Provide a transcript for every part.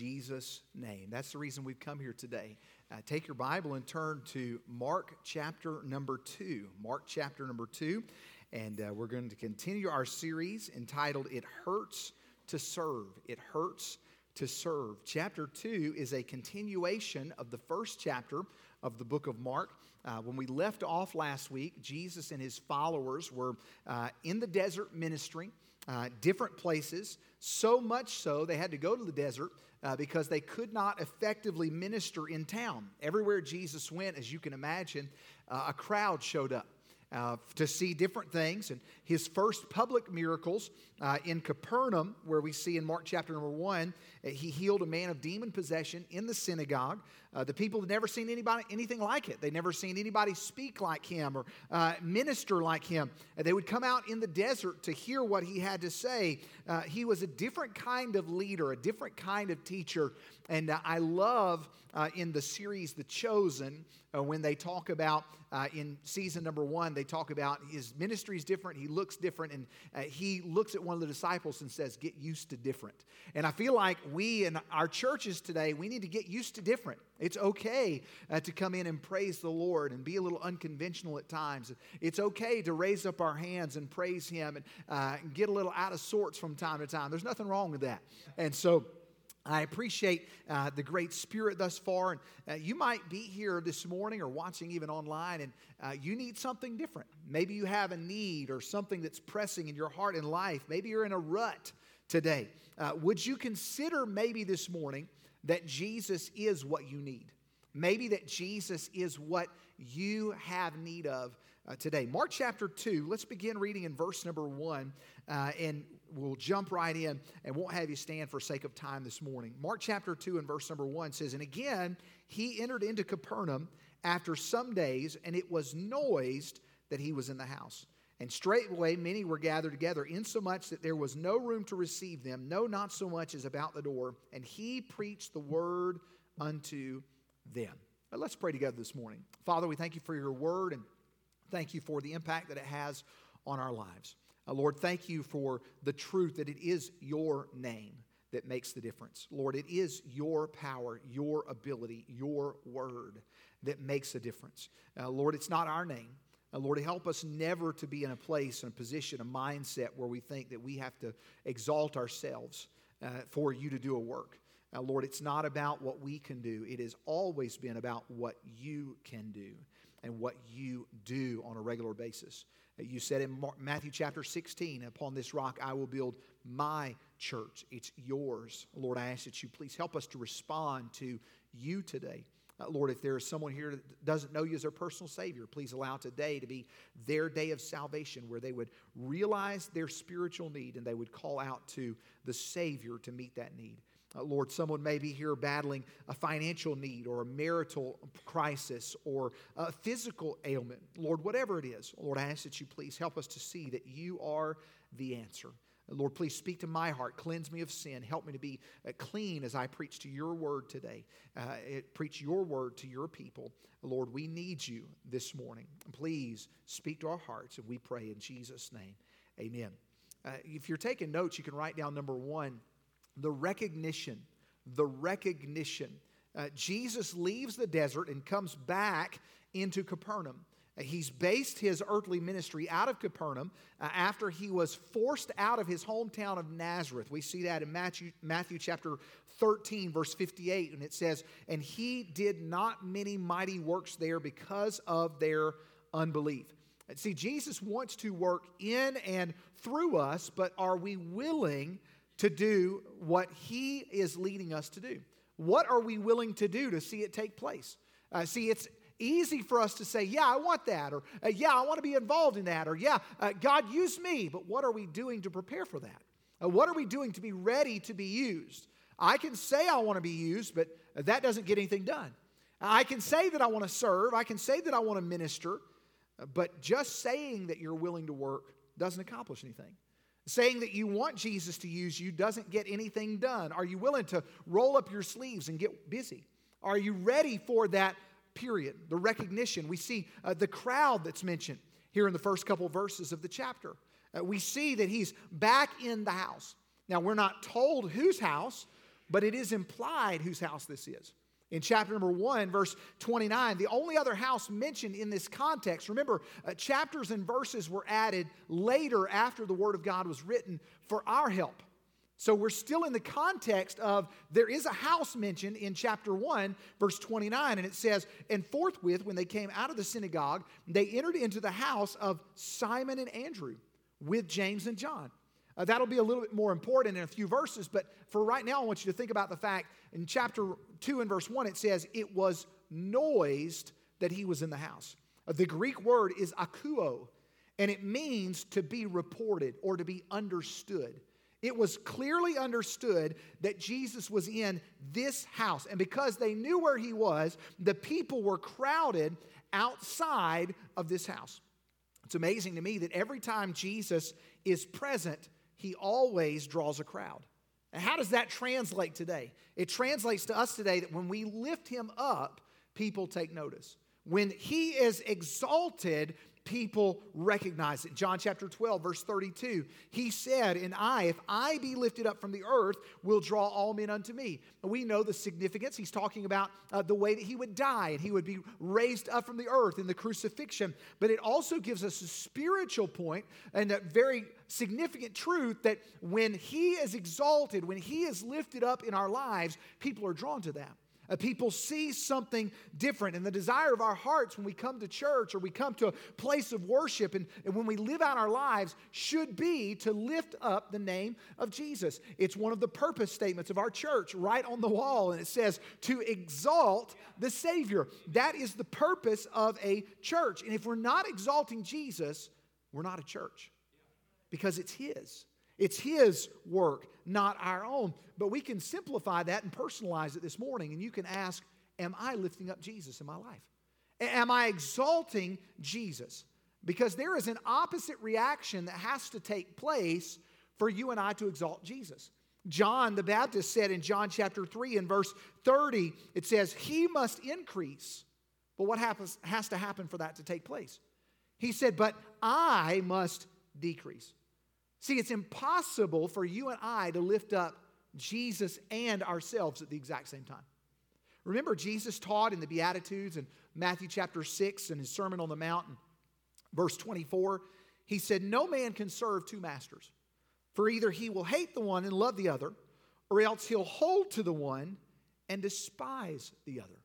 Jesus' name. That's the reason we've come here today. Uh, take your Bible and turn to Mark chapter number two. Mark chapter number two. And uh, we're going to continue our series entitled It Hurts to Serve. It Hurts to Serve. Chapter two is a continuation of the first chapter of the book of Mark. Uh, when we left off last week, Jesus and his followers were uh, in the desert ministry, uh, different places, so much so they had to go to the desert uh, because they could not effectively minister in town. Everywhere Jesus went, as you can imagine, uh, a crowd showed up. Uh, to see different things. And his first public miracles uh, in Capernaum, where we see in Mark chapter number one, uh, he healed a man of demon possession in the synagogue. Uh, the people had never seen anybody anything like it. They'd never seen anybody speak like him or uh, minister like him. And they would come out in the desert to hear what he had to say. Uh, he was a different kind of leader, a different kind of teacher. And uh, I love uh, in the series The Chosen uh, when they talk about in season number one, they talk about his ministry is different. He looks different, and he looks at one of the disciples and says, "Get used to different." And I feel like we in our churches today, we need to get used to different. It's okay uh, to come in and praise the Lord and be a little unconventional at times. It's okay to raise up our hands and praise Him and, uh, get a little out of sorts from time to time. There's nothing wrong with that. And so, I appreciate uh, the great spirit thus far. And uh, you might be here this morning or watching even online, and uh, you need something different. Maybe you have a need or something that's pressing in your heart and life. Maybe you're in a rut today. Uh, would you consider maybe this morning that Jesus is what you need. Maybe that Jesus is what you have need of uh, today. Mark chapter 2, let's begin reading in verse number 1, uh, and we'll jump right in and won't have you stand for sake of time this morning. Mark chapter 2 and verse number 1 says, And again, he entered into Capernaum after some days, and it was noised that he was in the house. And straightway many were gathered together, insomuch that there was no room to receive them, no, not so much as about the door. And he preached the word unto them. But let's pray together this morning. Father, we thank you for your word and thank you for the impact that it has on our lives. Uh, Lord, thank you for the truth that it is your name that makes the difference. Lord, it is your power, your ability, your word that makes a difference. Uh, Lord, it's not our name. Uh, Lord, help us never to be in a place, in a position, a mindset where we think that we have to exalt ourselves uh, for you to do a work. Uh, Lord, it's not about what we can do. It has always been about what you can do and what you do on a regular basis. Uh, you said in Matthew chapter 16, Upon this rock I will build my church. It's yours. Lord, I ask that you please help us to respond to you today. Uh, Lord, if there is someone here that doesn't know you as their personal Savior, please allow today to be their day of salvation where they would realize their spiritual need and they would call out to the Savior to meet that need. Uh, Lord, someone may be here battling a financial need or a marital crisis or a physical ailment. Lord, whatever it is, Lord, I ask that you please help us to see that you are the answer. Lord, please speak to my heart. Cleanse me of sin. Help me to be uh, clean as I preach to your word today. Uh, preach your word to your people. Lord, we need you this morning. Please speak to our hearts, and we pray in Jesus' name. Amen. Uh, if you're taking notes, you can write down number one the recognition. The recognition. Uh, Jesus leaves the desert and comes back into Capernaum. He's based his earthly ministry out of Capernaum uh, after he was forced out of his hometown of Nazareth. We see that in Matthew, Matthew chapter 13, verse 58, and it says, And he did not many mighty works there because of their unbelief. See, Jesus wants to work in and through us, but are we willing to do what he is leading us to do? What are we willing to do to see it take place? Uh, see, it's easy for us to say, Yeah, I want that, or uh, Yeah, I want to be involved in that, or Yeah, uh, God used me. But what are we doing to prepare for that? Uh, what are we doing to be ready to be used? I can say I want to be used, but that doesn't get anything done. I can say that I want to serve, I can say that I want to minister, uh, but just saying that you're willing to work doesn't accomplish anything. Saying that you want Jesus to use you doesn't get anything done. Are you willing to roll up your sleeves and get busy? Are you ready for that period, the recognition. We see uh, the crowd that's mentioned here in the first couple of verses of the chapter. Uh, we see that he's back in the house. Now, we're not told whose house, but it is implied whose house this is. In chapter number 1, verse 29, the only other house mentioned in this context, remember, uh, chapters and verses were added later after the Word of God was written for our help. So we're still in the context of there is a house mentioned in chapter 1, verse 29, and it says, And forthwith, when they came out of the synagogue, they entered into the house of Simon and Andrew with James and John. Uh, that'll be a little bit more important in a few verses, but for right now, I want you to think about the fact in chapter 2 and verse 1, it says, It was noised that he was in the house. Uh, the Greek word is akuo, and it means to be reported or to be understood. It was clearly understood that Jesus was in this house. And because they knew where he was, the people were crowded outside of this house. It's amazing to me that every time Jesus is present, he always draws a crowd. And how does that translate today? It translates to us today that when we lift him up, people take notice. When he is exalted, people recognize it. John chapter 12, verse 32, he said, And I, if I be lifted up from the earth, will draw all men unto me. We know the significance. He's talking about uh, the way that he would die and he would be raised up from the earth in the crucifixion. But it also gives us a spiritual point and a very significant truth that when he is exalted, when he is lifted up in our lives, people are drawn to that. Uh, people see something different. And the desire of our hearts when we come to church or we come to a place of worship and, and when we live out our lives should be to lift up the name of Jesus. It's one of the purpose statements of our church right on the wall. And it says to exalt the Savior. That is the purpose of a church. And if we're not exalting Jesus, we're not a church because it's His. It's His work, not our own. But we can simplify that and personalize it this morning. And you can ask, Am I lifting up Jesus in my life? Am I exalting Jesus? Because there is an opposite reaction that has to take place for you and I to exalt Jesus. John the Baptist said in John chapter 3 and verse 30, it says, He must increase. But what happens, has to happen for that to take place? He said, But I must decrease. See, it's impossible for you and I to lift up Jesus and ourselves at the exact same time. Remember, Jesus taught in the Beatitudes in Matthew chapter 6 and his Sermon on the Mount, verse 24. He said, No man can serve two masters, for either he will hate the one and love the other, or else he'll hold to the one and despise the other.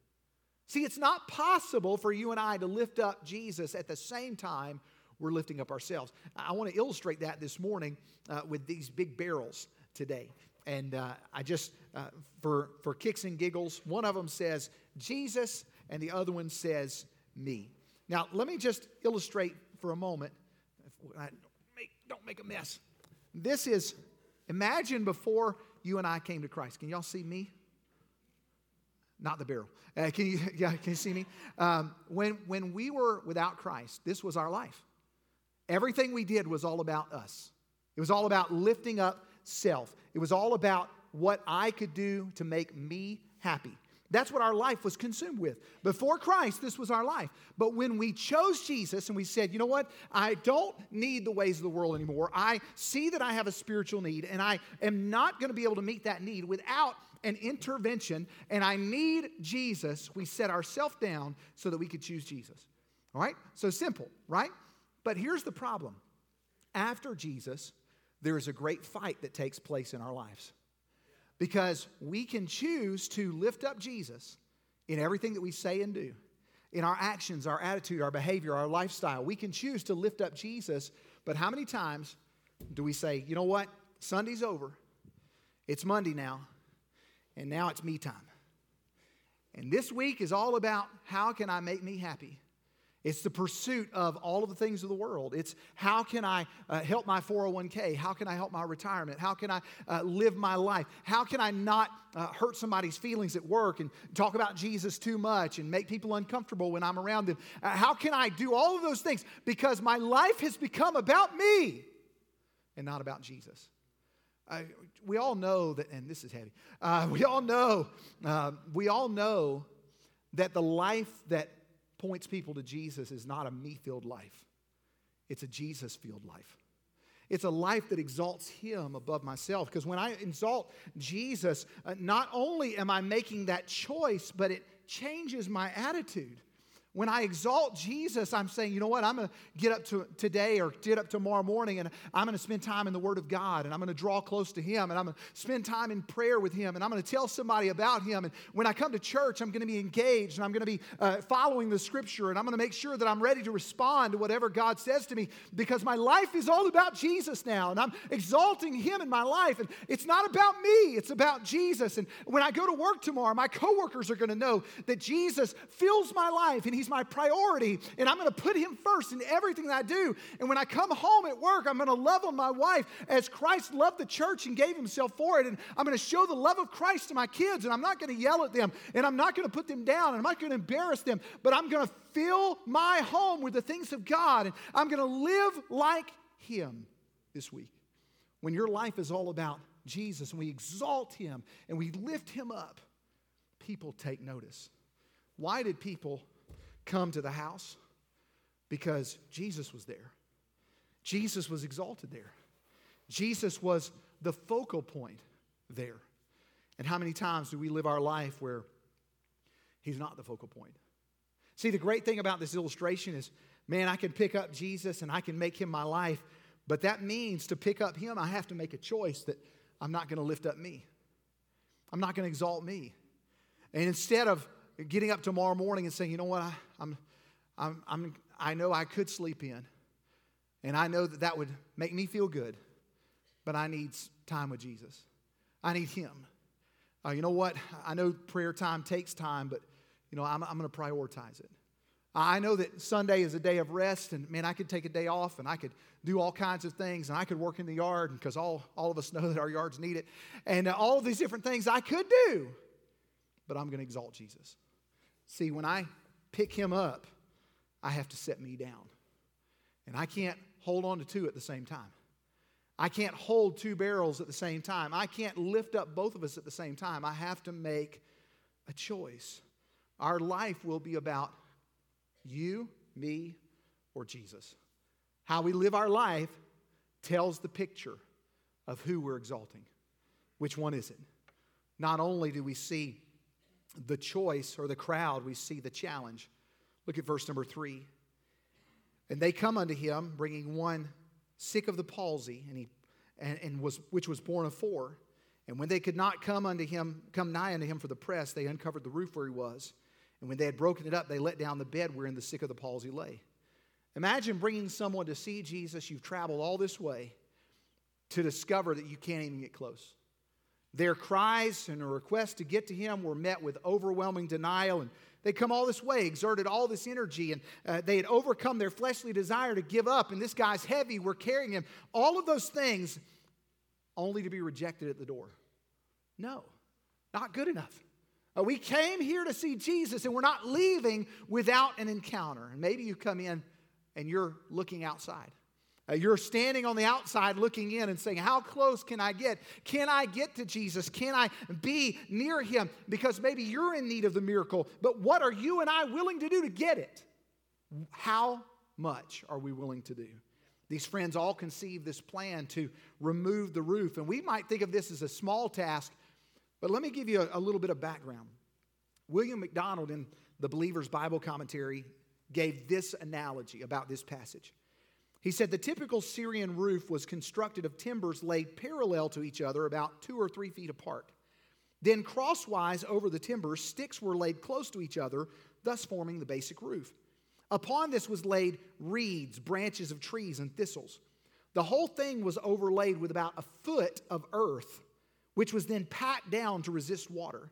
See, it's not possible for you and I to lift up Jesus at the same time we're lifting up ourselves. I want to illustrate that this morning uh, with these big barrels today. And uh, I just, uh, for, for kicks and giggles, one of them says Jesus and the other one says me. Now, let me just illustrate for a moment. Don't make, don't make a mess. This is, imagine before you and I came to Christ. Can y'all see me? Not the barrel. Uh, can you, yeah, can you see me? Um, when, when we were without Christ, this was our life. Everything we did was all about us. It was all about lifting up self. It was all about what I could do to make me happy. That's what our life was consumed with. Before Christ, this was our life. But when we chose Jesus and we said, you know what? I don't need the ways of the world anymore. I see that I have a spiritual need and I am not going to be able to meet that need without an intervention and I need Jesus. We set ourselves down so that we could choose Jesus. All right? So simple, right? But here's the problem after Jesus, there is a great fight that takes place in our lives. Because we can choose to lift up Jesus in everything that we say and do, in our actions, our attitude, our behavior, our lifestyle. We can choose to lift up Jesus, but how many times do we say, you know what? Sunday's over. It's Monday now, and now it's me time. And this week is all about how can I make me happy? It's the pursuit of all of the things of the world. It's how can I uh, help my 401k? How can I help my retirement? How can I uh, live my life? How can I not uh, hurt somebody's feelings at work and talk about Jesus too much and make people uncomfortable when I'm around them? Uh, how can I do all of those things? Because my life has become about me and not about Jesus. we all know that, and this is heavy. Uh, we all know, uh, we all know that the life that points people to Jesus is not a me filled life, it's a Jesus filled life. It's a life that exalts Him above myself. Because when I exalt Jesus, uh, not only am I making that choice, but it changes my attitude. When I exalt Jesus, I'm saying, you know what? I'm going to get up to today or get up tomorrow morning and I'm going to spend time in the Word of God and I'm going to draw close to Him and I'm going to spend time in prayer with Him and I'm going to tell somebody about Him. And when I come to church, I'm going to be engaged and I'm going to be uh, following the Scripture and I'm going to make sure that I'm ready to respond to whatever God says to me because my life is all about Jesus now and I'm exalting Him in my life. And it's not about me, it's about Jesus. And when I go to work tomorrow, my coworkers are going to know that Jesus fills my life and He's He's my priority, and I'm going to put Him first in everything that I do. And when I come home at work, I'm going to love on my wife as Christ loved the church and gave Himself for it. And I'm going to show the love of Christ to my kids, and I'm not going to yell at them, and I'm not going to put them down, and I'm not going to embarrass them, but I'm going to fill my home with the things of God, and I'm going to live like Him this week. When your life is all about Jesus and we exalt Him and we lift Him up, people take notice. Why did people come to the house? Because Jesus was there. Jesus was exalted there. Jesus was the focal point there. And how many times do we live our life where he's not the focal point? See, the great thing about this illustration is man, I can pick up Jesus and I can make him my life, but that means to pick up him, I have to make a choice that I'm not going to lift up me. I'm not going to exalt me. And instead of getting up tomorrow morning and saying, you know what, I, I'm, I'm, I'm, I know I could sleep in, and I know that that would make me feel good, but I need time with Jesus. I need Him. Uh, you know what? I know prayer time takes time, but you know I'm, I'm going to prioritize it. I know that Sunday is a day of rest, and man, I could take a day off and I could do all kinds of things, and I could work in the yard because all, all of us know that our yards need it, and uh, all these different things I could do, but I'm going to exalt Jesus. See, when I pick him up, I have to set me down. And I can't hold on to two at the same time. I can't hold two barrels at the same time. I can't lift up both of us at the same time. I have to make a choice. Our life will be about you, me, or Jesus. How we live our life tells the picture of who we're exalting. Which one is it? Not only do we see the choice or the crowd, we see the challenge. Look at verse number three. And they come unto him, bringing one sick of the palsy, and he and, and was which was borne of four. And when they could not come unto him, come nigh unto him for the press, they uncovered the roof where he was. And when they had broken it up, they let down the bed wherein the sick of the palsy lay. Imagine bringing someone to see Jesus. You've traveled all this way to discover that you can't even get close. Their cries and a request to get to him were met with overwhelming denial. And they come all this way, exerted all this energy, and uh, they had overcome their fleshly desire to give up. And this guy's heavy, we're carrying him. All of those things only to be rejected at the door. No, not good enough. Uh, we came here to see Jesus, and we're not leaving without an encounter. And maybe you come in and you're looking outside. Uh, you're standing on the outside looking in and saying, How close can I get? Can I get to Jesus? Can I be near him? Because maybe you're in need of the miracle, but what are you and I willing to do to get it? How much are we willing to do? These friends all conceived this plan to remove the roof, and we might think of this as a small task, but let me give you a, a little bit of background. William MacDonald, in the Believer's Bible Commentary, gave this analogy about this passage. He said the typical Syrian roof was constructed of timbers laid parallel to each other, about two or three feet apart. Then, crosswise over the timbers, sticks were laid close to each other, thus forming the basic roof. Upon this was laid reeds, branches of trees, and thistles. The whole thing was overlaid with about a foot of earth, which was then packed down to resist water.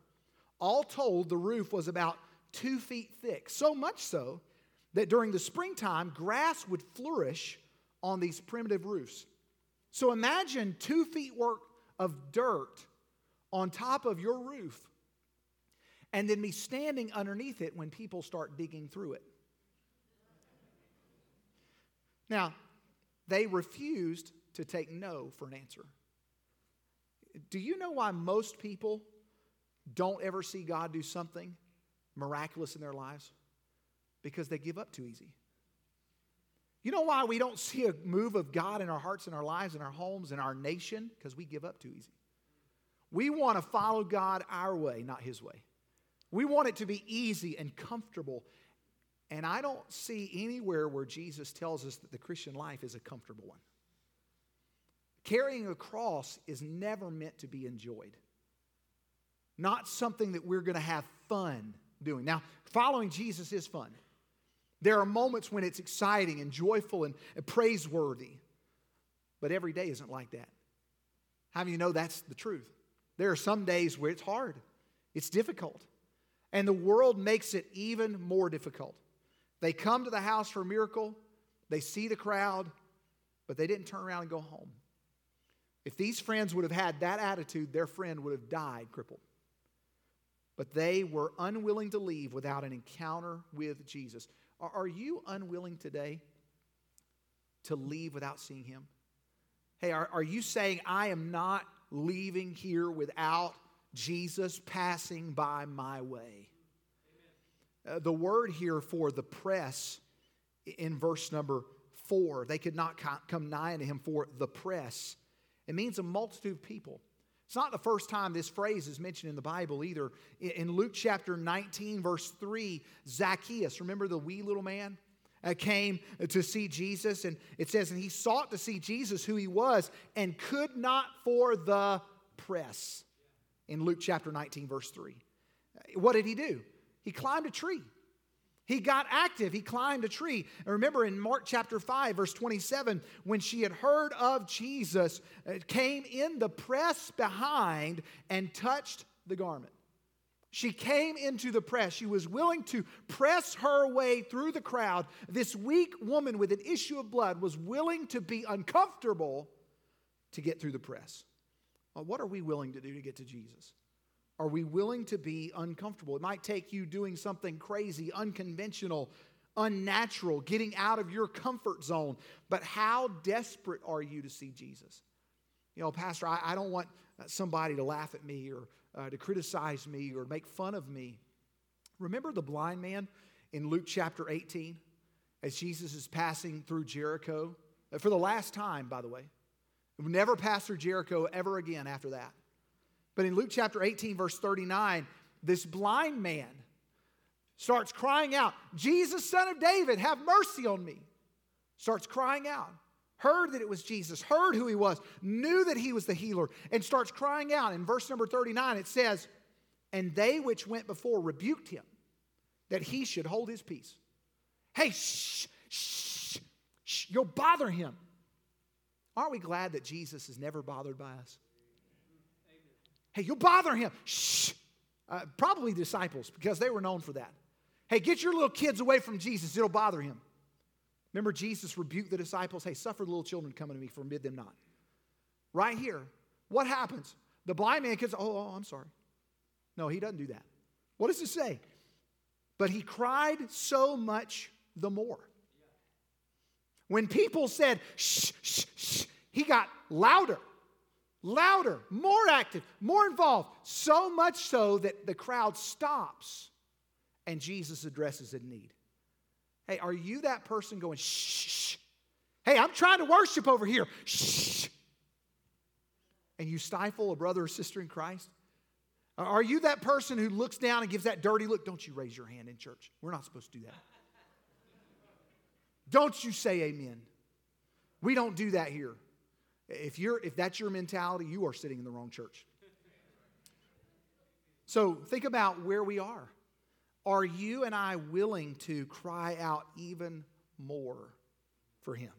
All told, the roof was about two feet thick, so much so that during the springtime, grass would flourish on these primitive roofs. So imagine two feet worth of dirt on top of your roof, and then me standing underneath it when people start digging through it. Now, they refused to take no for an answer. Do you know why most people don't ever see God do something miraculous in their lives? Because they give up too easy. You know why we don't see a move of God in our hearts, in our lives, in our homes, in our nation? Because we give up too easy. We want to follow God our way, not His way. We want it to be easy and comfortable. And I don't see anywhere where Jesus tells us that the Christian life is a comfortable one. Carrying a cross is never meant to be enjoyed, not something that we're going to have fun doing. Now, following Jesus is fun. There are moments when it's exciting and joyful and, praiseworthy, but every day isn't like that. How do you know that's the truth? There are some days where it's hard, it's difficult, and the world makes it even more difficult. They come to the house for a miracle, they see the crowd, but they didn't turn around and go home. If these friends would have had that attitude, their friend would have died crippled. But they were unwilling to leave without an encounter with Jesus. Are you unwilling today to leave without seeing him? Hey, are, are you saying, I am not leaving here without Jesus passing by my way? Uh, the word here for the press in verse number four, they could not come nigh unto him for the press. It means a multitude of people. It's not the first time this phrase is mentioned in the Bible either. In Luke chapter 19, verse 3, Zacchaeus, remember the wee little man? Uh, came to see Jesus, and it says, and he sought to see Jesus, who he was, and could not for the press. In Luke chapter 19, verse 3. What did he do? He climbed a tree. He got active. He climbed a tree. And remember in Mark chapter 5, verse 27, when she had heard of Jesus, uh, came in the press behind and touched the garment. She came into the press. She was willing to press her way through the crowd. This weak woman with an issue of blood was willing to be uncomfortable to get through the press. Well, what are we willing to do to get to Jesus? Are we willing to be uncomfortable? It might take you doing something crazy, unconventional, unnatural, getting out of your comfort zone. But how desperate are you to see Jesus? You know, Pastor, I, I don't want somebody to laugh at me or uh, to criticize me or make fun of me. Remember the blind man in Luke chapter 18 as Jesus is passing through Jericho? Uh, for the last time, by the way. Never pass through Jericho ever again after that. But in Luke chapter 18, verse 39, this blind man starts crying out, Jesus, son of David, have mercy on me. Starts crying out. Heard that it was Jesus, heard who he was, knew that he was the healer, and starts crying out. In verse number 39, it says, And they which went before rebuked him that he should hold his peace. Hey, shh, shh, shh, you'll bother him. Aren't we glad that Jesus is never bothered by us? Hey, you'll bother him. Shh. Uh, probably disciples because they were known for that. Hey, get your little kids away from Jesus, it'll bother him. Remember, Jesus rebuked the disciples hey, suffer the little children to come unto me, forbid them not. Right here, what happens? The blind man says, oh, oh, I'm sorry. No, he doesn't do that. What does it say? But he cried so much the more. When people said, shh, shh, shh, he got louder louder, more active, more involved, so much so that the crowd stops and Jesus addresses a need. Hey, are you that person going, shh? Hey, I'm trying to worship over here. Shh. And you stifle a brother or sister in Christ? Are you that person who looks down and gives that dirty look? Don't you raise your hand in church. We're not supposed to do that. Don't you say amen. We don't do that here. If, you're, if that's your mentality, you are sitting in the wrong church. So think about where we are. Are you and I willing to cry out even more for him?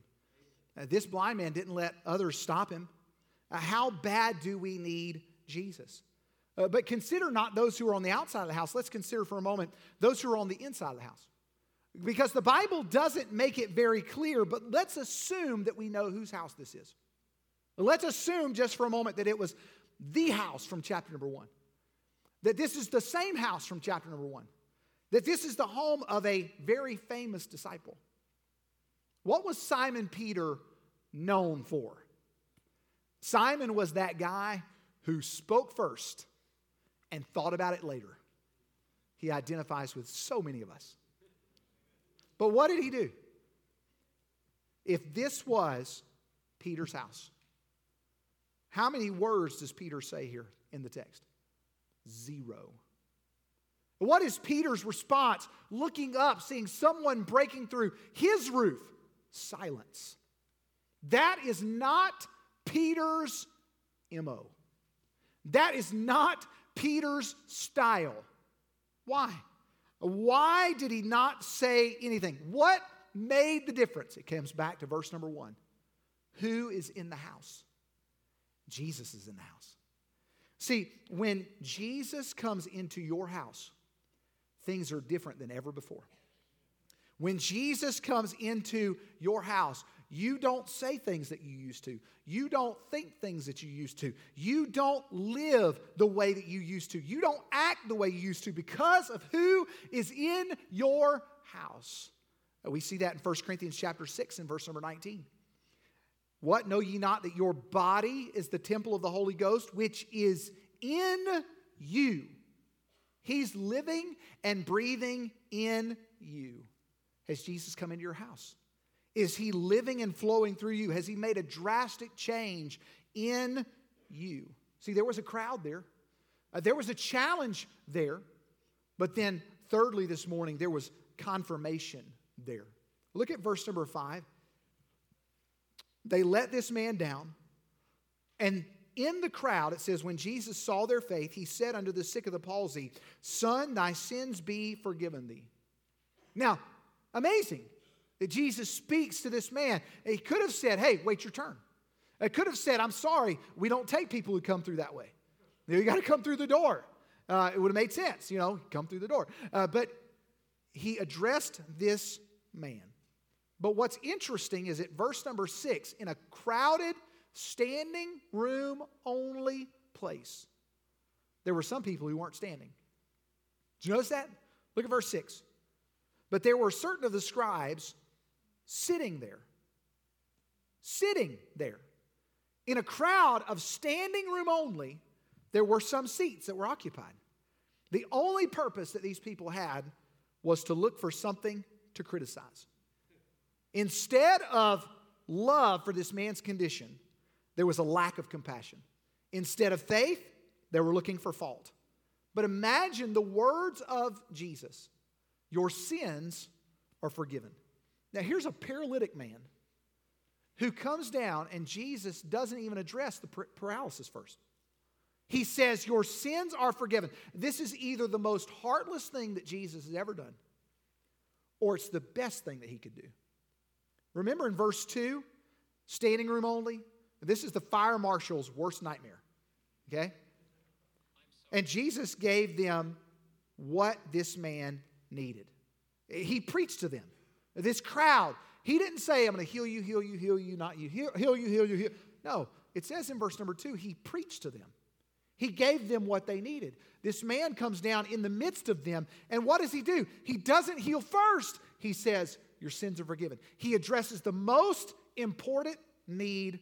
Uh, this blind man didn't let others stop him. Uh, how bad do we need Jesus? Uh, but consider not those who are on the outside of the house. Let's consider for a moment those who are on the inside of the house. Because the Bible doesn't make it very clear, but let's assume that we know whose house this is. Let's assume just for a moment that it was the house from chapter number one. That this is the same house from chapter number one. That this is the home of a very famous disciple. What was Simon Peter known for? Simon was that guy who spoke first and thought about it later. He identifies with so many of us. But what did he do? if this was Peter's house. How many words does Peter say here in the text? Zero. What is Peter's response looking up, seeing someone breaking through his roof? Silence. That is not Peter's MO. That is not Peter's style. Why? Why did he not say anything? What made the difference? It comes back to verse number one. Who is in the house? Jesus is in the house. See, when Jesus comes into your house, things are different than ever before. When Jesus comes into your house, you don't say things that you used to. You don't think things that you used to. You don't live the way that you used to. You don't act the way you used to because of who is in your house. We see that in 1 Corinthians chapter 6 and verse number 19. What know ye not that your body is the temple of the Holy Ghost, which is in you? He's living and breathing in you. Has Jesus come into your house? Is he living and flowing through you? Has he made a drastic change in you? See, there was a crowd there, uh, there was a challenge there, but then, thirdly, this morning, there was confirmation there. Look at verse number five. They let this man down, and in the crowd, it says, when Jesus saw their faith, he said unto the sick of the palsy, Son, thy sins be forgiven thee. Now, amazing that Jesus speaks to this man. He could have said, Hey, wait your turn. It could have said, I'm sorry, we don't take people who come through that way. You got to come through the door. Uh, it would have made sense, you know, come through the door. Uh, but he addressed this man. But what's interesting is at verse number six, in a crowded, standing room only place, there were some people who weren't standing. Did you notice that? Look at verse six. But there were certain of the scribes sitting there. Sitting there. In a crowd of standing room only, there were some seats that were occupied. The only purpose that these people had was to look for something to criticize. Instead of love for this man's condition, there was a lack of compassion. Instead of faith, they were looking for fault. But imagine the words of Jesus Your sins are forgiven. Now, here's a paralytic man who comes down, and Jesus doesn't even address the paralysis first. He says, Your sins are forgiven. This is either the most heartless thing that Jesus has ever done, or it's the best thing that he could do. Remember in verse 2, standing room only? This is the fire marshal's worst nightmare. Okay? And Jesus gave them what this man needed. He preached to them. This crowd, he didn't say, I'm going to heal you, heal you, heal you, not you, heal, heal you, heal you, heal. No, it says in verse number two, he preached to them. He gave them what they needed. This man comes down in the midst of them, and what does he do? He doesn't heal first. He says, Your sins are forgiven. He addresses the most important need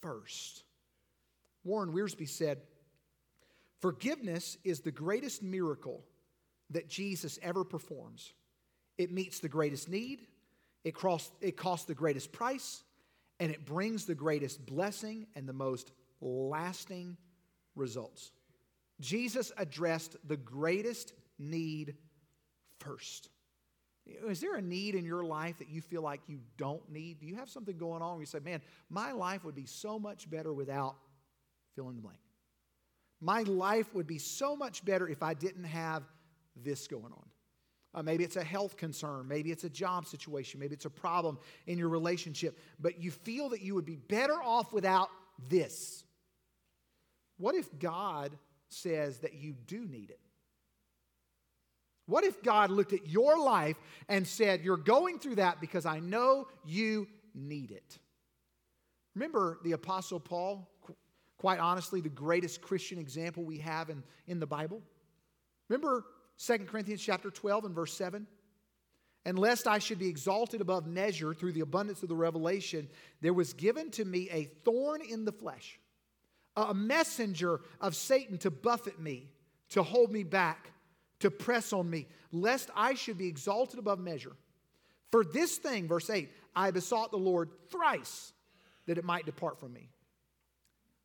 first. Warren Wiersbe said, Forgiveness is the greatest miracle that Jesus ever performs. It meets the greatest need, it, cross, it costs the greatest price, and it brings the greatest blessing and the most lasting results. Jesus addressed the greatest need first. Is there a need in your life that you feel like you don't need? Do you have something going on where you say, man, my life would be so much better without fill in the blank? My life would be so much better if I didn't have this going on. Uh, maybe it's a health concern. Maybe it's a job situation. Maybe it's a problem in your relationship. But you feel that you would be better off without this. What if God says that you do need it? What if God looked at your life and said, You're going through that because I know you need it? Remember the Apostle Paul, quite honestly, the greatest Christian example we have in, in the Bible? Remember 2 Corinthians chapter 12 and verse 7? And lest I should be exalted above measure through the abundance of the revelation, there was given to me a thorn in the flesh, a messenger of Satan to buffet me, to hold me back, to press on me, lest I should be exalted above measure. For this thing, verse 8, I besought the Lord thrice that it might depart from me.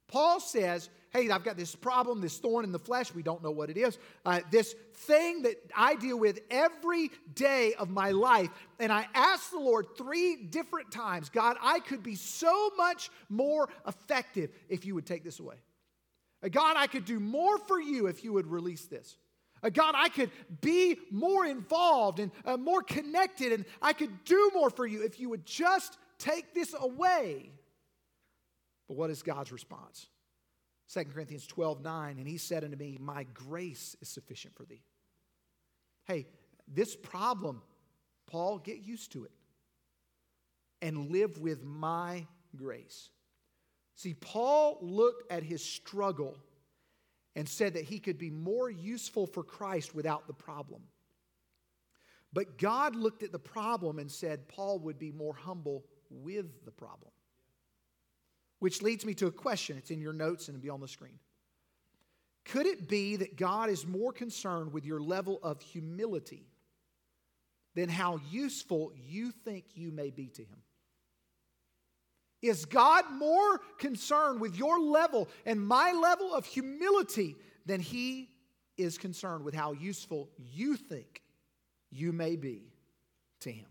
Paul says, Hey, I've got this problem, this thorn in the flesh. We don't know what it is. Uh, this thing that I deal with every day of my life. And I asked the Lord three different times God, I could be so much more effective if you would take this away. Uh, God, I could do more for you if you would release this. Uh, God, I could be more involved and uh, more connected, and I could do more for you if you would just take this away. But what is God's response? 2 Corinthians 12 9, and he said unto me, My grace is sufficient for thee. Hey, this problem, Paul, get used to it and live with my grace. See, Paul looked at his struggle and said that he could be more useful for Christ without the problem. But God looked at the problem and said Paul would be more humble with the problem. Which leads me to a question. It's in your notes and it'll be on the screen. Could it be that God is more concerned with your level of humility than how useful you think you may be to Him? Is God more concerned with your level and my level of humility than He is concerned with how useful you think you may be to Him?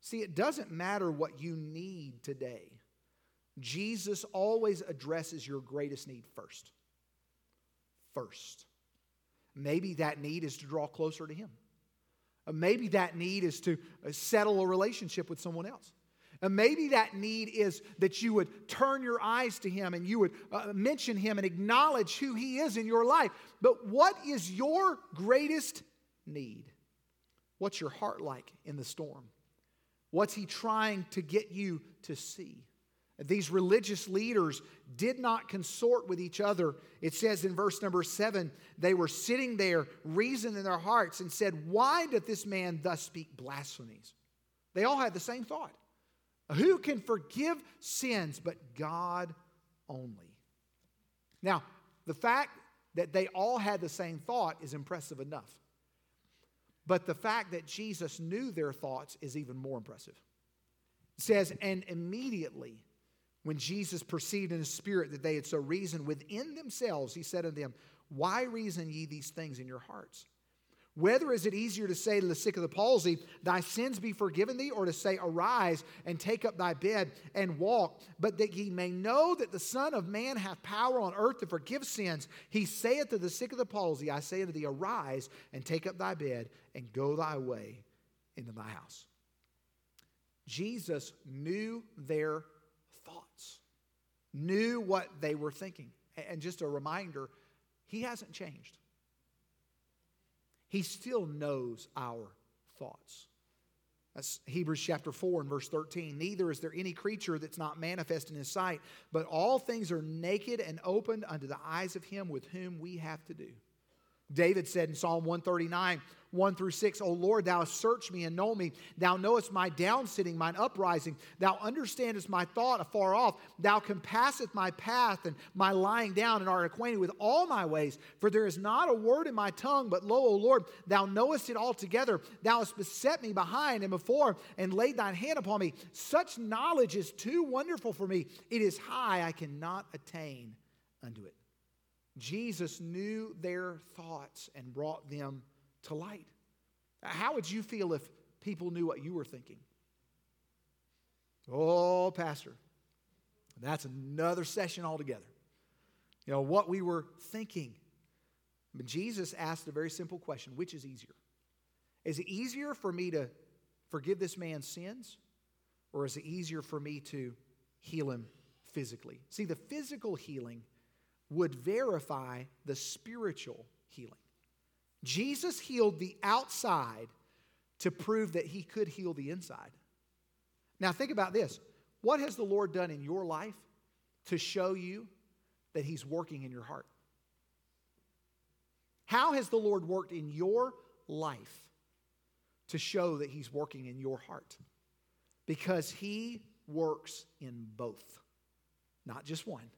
See, it doesn't matter what you need today. Jesus always addresses your greatest need first. First. Maybe that need is to draw closer to Him. Maybe that need is to uh, settle a relationship with someone else. And maybe that need is that you would turn your eyes to Him and you would uh, mention Him and acknowledge who He is in your life. But what is your greatest need? What's your heart like in the storm? What's He trying to get you to see? These religious leaders did not consort with each other. It says in verse number seven, they were sitting there, reasoning in their hearts, and said, Why doth this man thus speak blasphemies? They all had the same thought. Who can forgive sins but God only? Now, the fact that they all had the same thought is impressive enough. But the fact that Jesus knew their thoughts is even more impressive. It says, And immediately, when Jesus perceived in his spirit that they had so reasoned within themselves, he said unto them, Why reason ye these things in your hearts? Whether is it easier to say to the sick of the palsy, Thy sins be forgiven thee, or to say, Arise and take up thy bed and walk, but that ye may know that the Son of Man hath power on earth to forgive sins. He saith to the sick of the palsy, I say unto thee, Arise and take up thy bed and go thy way into thy house. Jesus knew their thoughts, knew what they were thinking. And just a reminder, he hasn't changed. He still knows our thoughts. That's Hebrews chapter 4 and verse 13. Neither is there any creature that's not manifest in his sight, but all things are naked and opened unto the eyes of him with whom we have to do. David said in Psalm 139, 1 through 6, O Lord, thou hast searched me and known me. Thou knowest my downsitting, mine uprising. Thou understandest my thought afar off. Thou compasseth my path and my lying down, and art acquainted with all my ways. For there is not a word in my tongue, but lo, O Lord, thou knowest it altogether. Thou hast beset me behind and before, and laid thine hand upon me. Such knowledge is too wonderful for me. It is high, I cannot attain unto it. Jesus knew their thoughts and brought them to light. How would you feel if people knew what you were thinking? Oh, Pastor, that's another session altogether. You know, what we were thinking. But Jesus asked a very simple question which is easier? Is it easier for me to forgive this man's sins, or is it easier for me to heal him physically? See, the physical healing would verify the spiritual healing. Jesus healed the outside to prove that he could heal the inside. Now, think about this. What has the Lord done in your life to show you that he's working in your heart? How has the Lord worked in your life to show that he's working in your heart? Because he works in both, not just one.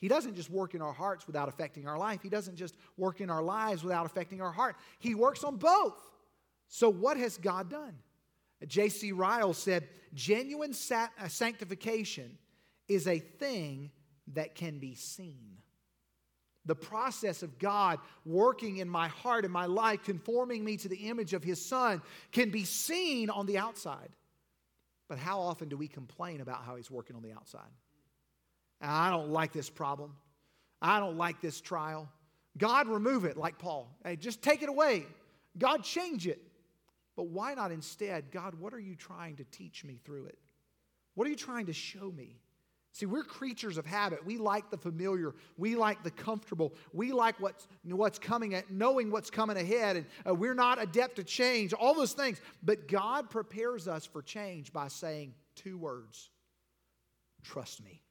He doesn't just work in our hearts without affecting our life. He doesn't just work in our lives without affecting our heart. He works on both. So, what has God done? J.C. Ryle said, genuine uh, sanctification is a thing that can be seen. The process of God working in my heart and my life, conforming me to the image of His Son, can be seen on the outside. But how often do we complain about how He's working on the outside? I don't like this problem. I don't like this trial. God, remove it, like Paul. Hey, just take it away. God, change it. But why not instead, God, what are you trying to teach me through it? What are you trying to show me? See, we're creatures of habit. We like the familiar. We like the comfortable. We like what's, what's coming at, knowing what's coming ahead. And uh, we're not adept to change, all those things. But God prepares us for change by saying two words trust me.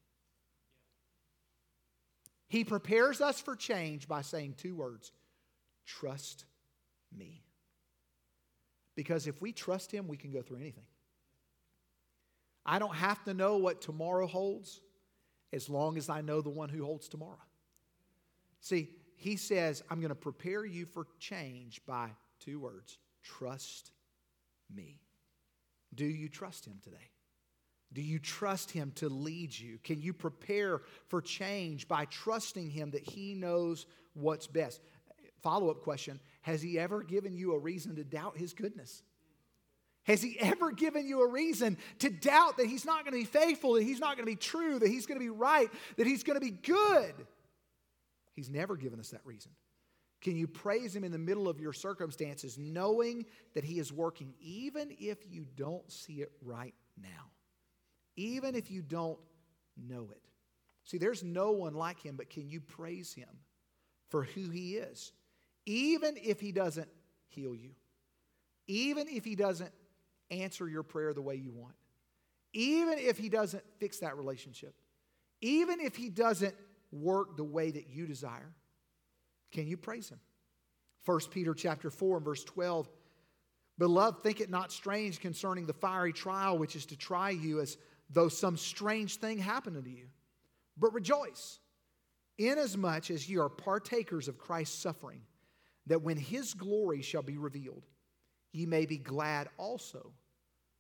He prepares us for change by saying two words trust me. Because if we trust Him, we can go through anything. I don't have to know what tomorrow holds as long as I know the one who holds tomorrow. See, He says, I'm going to prepare you for change by two words trust me. Do you trust Him today? Do you trust Him to lead you? Can you prepare for change by trusting Him that He knows what's best? Follow up question Has He ever given you a reason to doubt His goodness? Has He ever given you a reason to doubt that He's not going to be faithful, that He's not going to be true, that He's going to be right, that He's going to be good? He's never given us that reason. Can you praise Him in the middle of your circumstances, knowing that He is working, even if you don't see it right now? Even if you don't know it. See, there's no one like him, but can you praise him for who he is? Even if he doesn't heal you, even if he doesn't answer your prayer the way you want, even if he doesn't fix that relationship, even if he doesn't work the way that you desire, can you praise him? 1 Peter chapter 4 and verse 12. Beloved, think it not strange concerning the fiery trial which is to try you as though some strange thing happen unto you. But rejoice, inasmuch as ye are partakers of Christ's suffering, that when his glory shall be revealed, ye may be glad also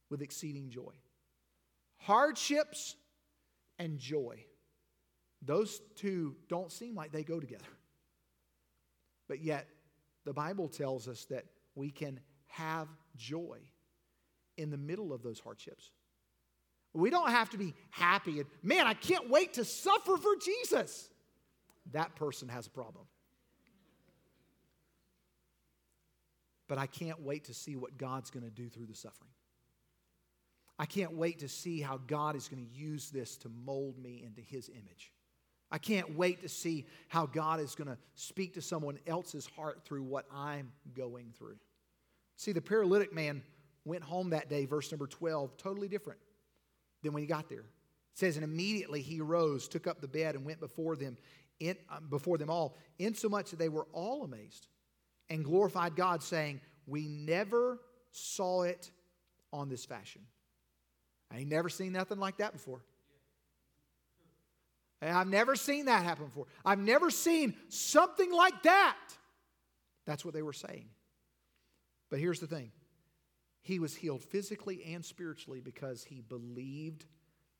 with exceeding joy. Hardships and joy, those two don't seem like they go together. But yet, the Bible tells us that we can have joy in the middle of those hardships. We don't have to be happy and, man, I can't wait to suffer for Jesus. That person has a problem. But I can't wait to see what God's going to do through the suffering. I can't wait to see how God is going to use this to mold me into His image. I can't wait to see how God is going to speak to someone else's heart through what I'm going through. See, the paralytic man went home that day, verse number 12, totally different than when he got there. It says, and immediately he arose, took up the bed, and went before them, in, uh, before them all, insomuch that they were all amazed, and glorified God, saying, We never saw it on this fashion. I ain't never seen nothing like that before. I've never seen that happen before. I've never seen something like that. That's what they were saying. But here's the thing he was healed physically and spiritually because he believed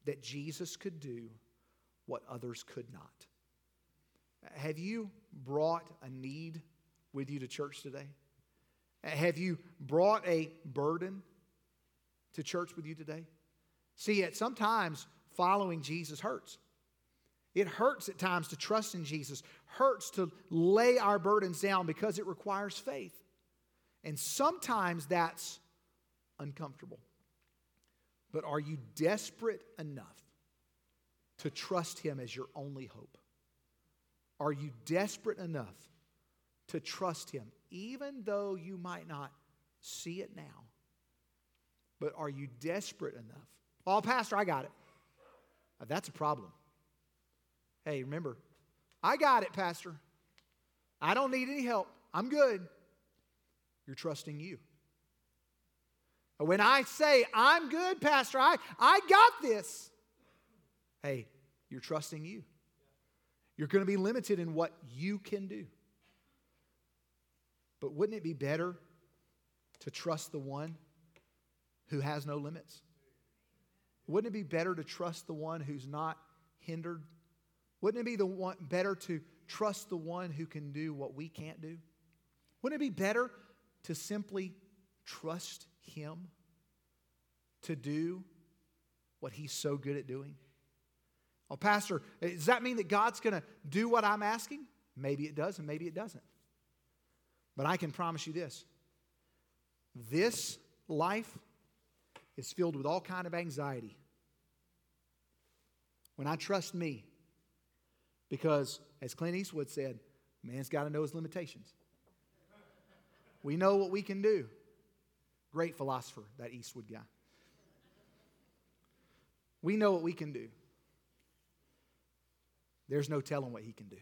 that Jesus could do what others could not. Have you brought a need with you to church today? Have you brought a burden to church with you today? See, at sometimes following Jesus hurts. It hurts at times to trust in Jesus, hurts to lay our burdens down because it requires faith. And sometimes that's uncomfortable. But are you desperate enough to trust Him as your only hope? Are you desperate enough to trust Him, even though you might not see it now? But are you desperate enough? Oh, Pastor, I got it. That's a problem. Hey, remember, I got it, Pastor. I don't need any help. I'm good. You're trusting you. When I say, I'm good, Pastor, I, I got this, hey, you're trusting you. You're going to be limited in what you can do. But wouldn't it be better to trust the one who has no limits? Wouldn't it be better to trust the one who's not hindered? Wouldn't it be the one better to trust the one who can do what we can't do? Wouldn't it be better to simply trust him to do what he's so good at doing? Oh, Pastor, does that mean that God's going to do what I'm asking? Maybe it does, and maybe it doesn't. But I can promise you this this life is filled with all kind of anxiety. When I trust me, because as Clint Eastwood said, man's got to know his limitations. We know what we can do. Great philosopher, that Eastwood guy. We know what we can do. There's no telling what he can do.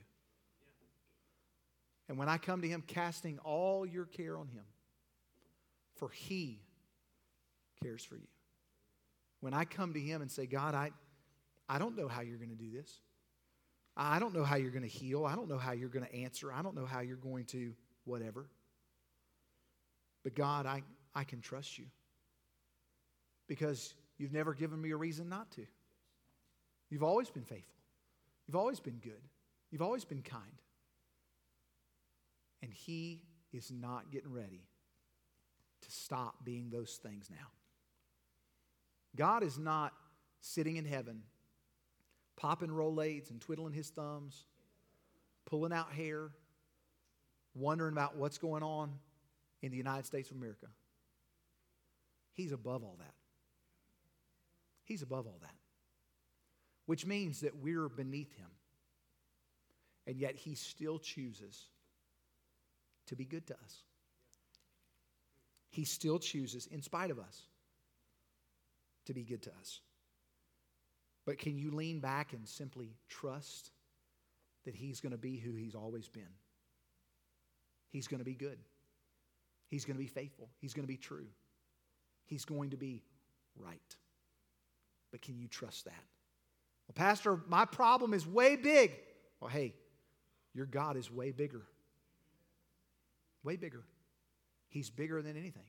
And when I come to him, casting all your care on him, for he cares for you. When I come to him and say, God, I, I don't know how you're going to do this. I don't know how you're going to heal. I don't know how you're going to answer. I don't know how you're going to whatever. But God, I, I can trust you because you've never given me a reason not to. You've always been faithful. You've always been good. You've always been kind. And He is not getting ready to stop being those things now. God is not sitting in heaven, popping Rolaids and twiddling his thumbs, pulling out hair, wondering about what's going on in the United States of America. He's above all that. He's above all that. Which means that we're beneath him. And yet he still chooses to be good to us. He still chooses, in spite of us, to be good to us. But can you lean back and simply trust that He's going to be who He's always been? He's going to be good. He's going to be faithful. He's going to be true. He's going to be right. But can you trust that? Well, Pastor, my problem is way big. Well, hey, your God is way bigger. Way bigger. He's bigger than anything.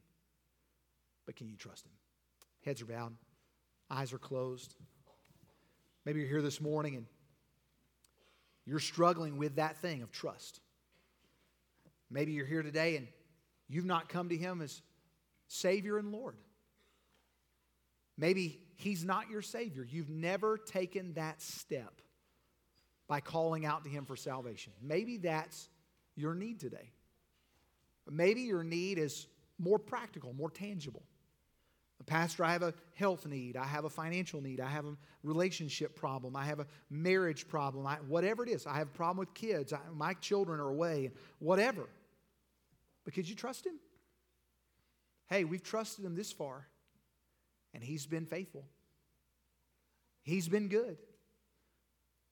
But can you trust him? Heads are bowed, eyes are closed. Maybe you're here this morning and you're struggling with that thing of trust. Maybe you're here today and you've not come to him as Savior and Lord. Maybe he's not your Savior. You've never taken that step by calling out to him for salvation. Maybe that's your need today. Maybe your need is more practical, more tangible. Pastor, I have a health need. I have a financial need. I have a relationship problem. I have a marriage problem. I, whatever it is, I have a problem with kids. I, my children are away. Whatever. But could you trust Him? Hey, we've trusted Him this far, and He's been faithful. He's been good.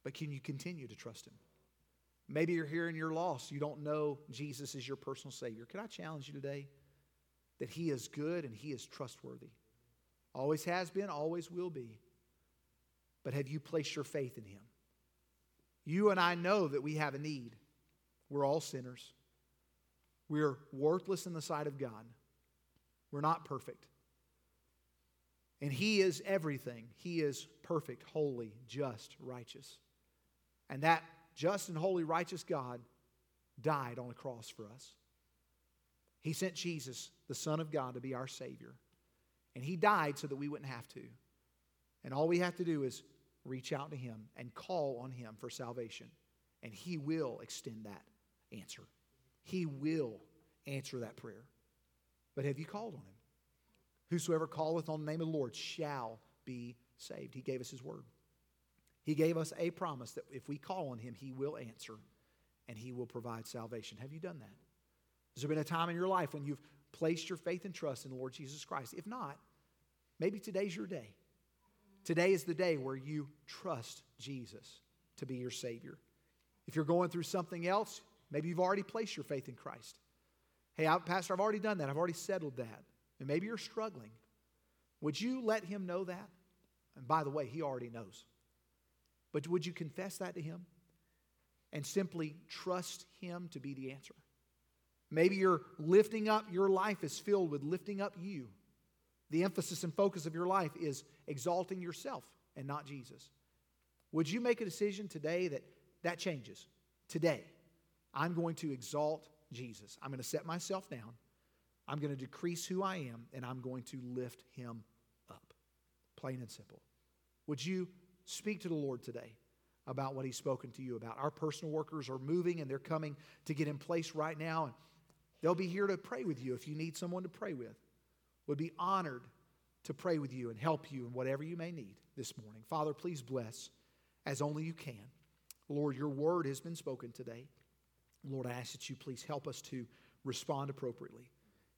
But can you continue to trust Him? Maybe you're here and you're lost. You don't know Jesus is your personal Savior. Can I challenge you today that He is good and He is trustworthy? Always has been, always will be. But have you placed your faith in Him? You and I know that we have a need. We're all sinners. We're worthless in the sight of God. We're not perfect. And He is everything. He is perfect, holy, just, righteous. And that just and holy, righteous God died on a cross for us. He sent Jesus, the Son of God, to be our Savior. And He died so that we wouldn't have to. And all we have to do is reach out to Him and call on Him for salvation. And He will extend that answer. He will answer that prayer. But have you called on Him? Whosoever calleth on the name of the Lord shall be saved. He gave us His word. He gave us a promise that if we call on Him, He will answer and He will provide salvation. Have you done that? Has there been a time in your life when you've placed your faith and trust in the Lord Jesus Christ? If not, maybe today's your day. Today is the day where you trust Jesus to be your Savior. If you're going through something else, maybe you've already placed your faith in Christ. Hey, I, Pastor, I've already done that. I've already settled that. And maybe you're struggling. Would you let Him know that? And by the way, He already knows. But would you confess that to Him and simply trust Him to be the answer? Maybe you're lifting up, your life is filled with lifting up you. the emphasis and focus of your life is exalting yourself and not Jesus. Would you make a decision today that that changes? Today, I'm going to exalt Jesus. I'm going to set myself down. I'm going to decrease who I am, and I'm going to lift him up. Plain and simple. Would you speak to the Lord today about what he's spoken to you about? Our personal workers are moving and they're coming to get in place right now, and they'll be here to pray with you if you need someone to pray with. Would be honored to pray with you and help you in whatever you may need this morning. Father, please bless as only you can. Lord, your word has been spoken today. Lord, I ask that you please help us to respond appropriately.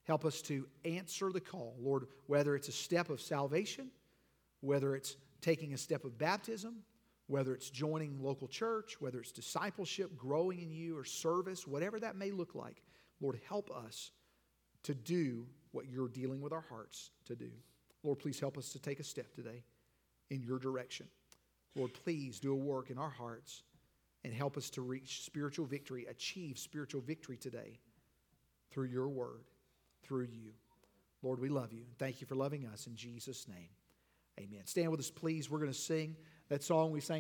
Help us to answer the call, Lord, whether it's a step of salvation, whether it's taking a step of baptism, whether it's joining local church, whether it's discipleship, growing in you, or service, whatever that may look like. Lord, help us to do what you're dealing with our hearts to do. Lord, please help us to take a step today in your direction. Lord, please do a work in our hearts and help us to reach spiritual victory, achieve spiritual victory today through your word, through you. Lord, we love you. And thank you for loving us in Jesus' name. Amen. Stand with us, please. We're going to sing that song we sang.